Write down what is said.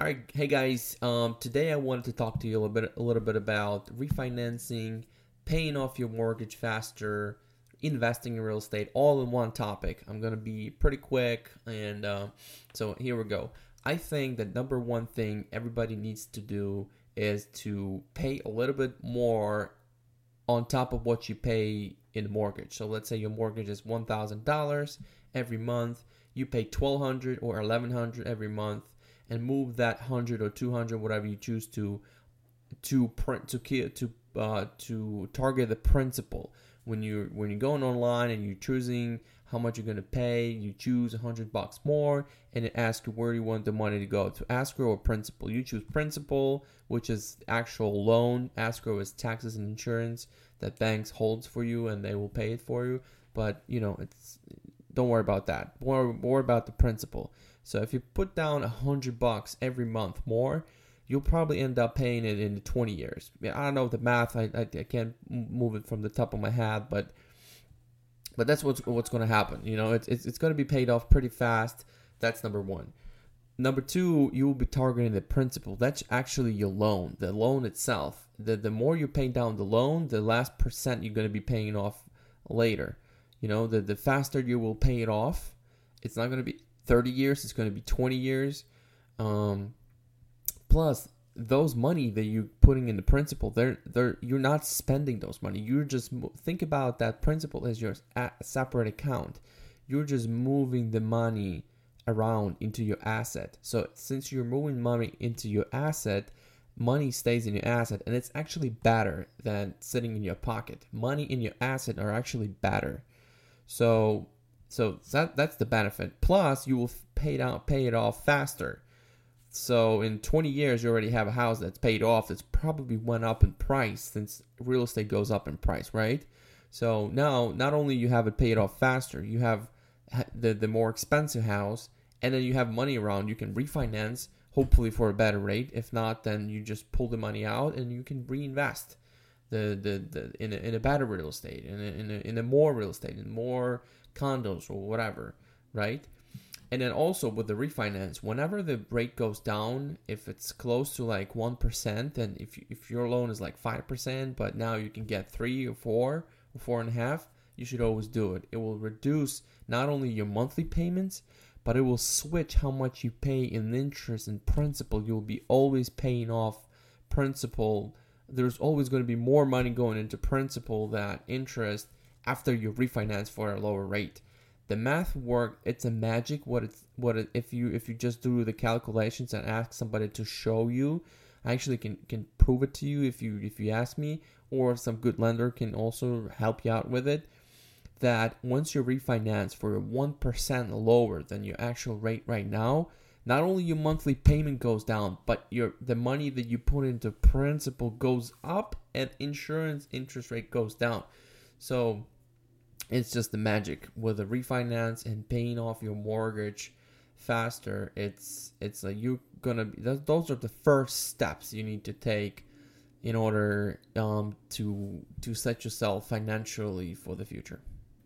All right, hey guys. Um, today I wanted to talk to you a little bit, a little bit about refinancing, paying off your mortgage faster, investing in real estate, all in one topic. I'm gonna be pretty quick, and uh, so here we go. I think the number one thing everybody needs to do is to pay a little bit more on top of what you pay in the mortgage. So let's say your mortgage is one thousand dollars every month. You pay twelve hundred or eleven hundred every month and move that 100 or 200 whatever you choose to to print to to uh, to target the principal. When you when you're going online and you're choosing how much you're going to pay you choose 100 bucks more and it asks you where you want the money to go. To escrow or principal you choose principal which is actual loan. Escrow is taxes and insurance that banks holds for you and they will pay it for you. But you know it's don't worry about that more more about the principal so if you put down a hundred bucks every month more, you'll probably end up paying it in 20 years. I don't know the math. I, I, I can't move it from the top of my head, but but that's what's what's going to happen. You know, it's it's, it's going to be paid off pretty fast. That's number one. Number two, you will be targeting the principal. That's actually your loan, the loan itself. The the more you pay down the loan, the less percent you're going to be paying off later. You know, the the faster you will pay it off, it's not going to be 30 years, it's going to be 20 years. Um, plus, those money that you're putting in the principal, they're they're you're not spending those money. You're just think about that principal as your separate account. You're just moving the money around into your asset. So since you're moving money into your asset, money stays in your asset and it's actually better than sitting in your pocket. Money in your asset are actually better. So so that that's the benefit. Plus, you will pay it out, pay it off faster. So in 20 years, you already have a house that's paid off. That's probably went up in price since real estate goes up in price, right? So now, not only you have it paid off faster, you have the the more expensive house, and then you have money around. You can refinance, hopefully for a better rate. If not, then you just pull the money out and you can reinvest the the, the in a, in a better real estate, in a, in a, in a more real estate, in more condos or whatever, right? And then also with the refinance, whenever the rate goes down, if it's close to like 1%, and if, if your loan is like 5%, but now you can get 3 or 4 or 4.5, you should always do it. It will reduce not only your monthly payments, but it will switch how much you pay in interest and principal. You'll be always paying off principal. There's always going to be more money going into principal than interest after you refinance for a lower rate. The math work, it's a magic. What it's what it, if you if you just do the calculations and ask somebody to show you, I actually can can prove it to you if you if you ask me, or some good lender can also help you out with it. That once you refinance for one percent lower than your actual rate right now, not only your monthly payment goes down, but your the money that you put into principal goes up and insurance interest rate goes down. So it's just the magic with a refinance and paying off your mortgage faster it's it's like you're gonna be those are the first steps you need to take in order um, to to set yourself financially for the future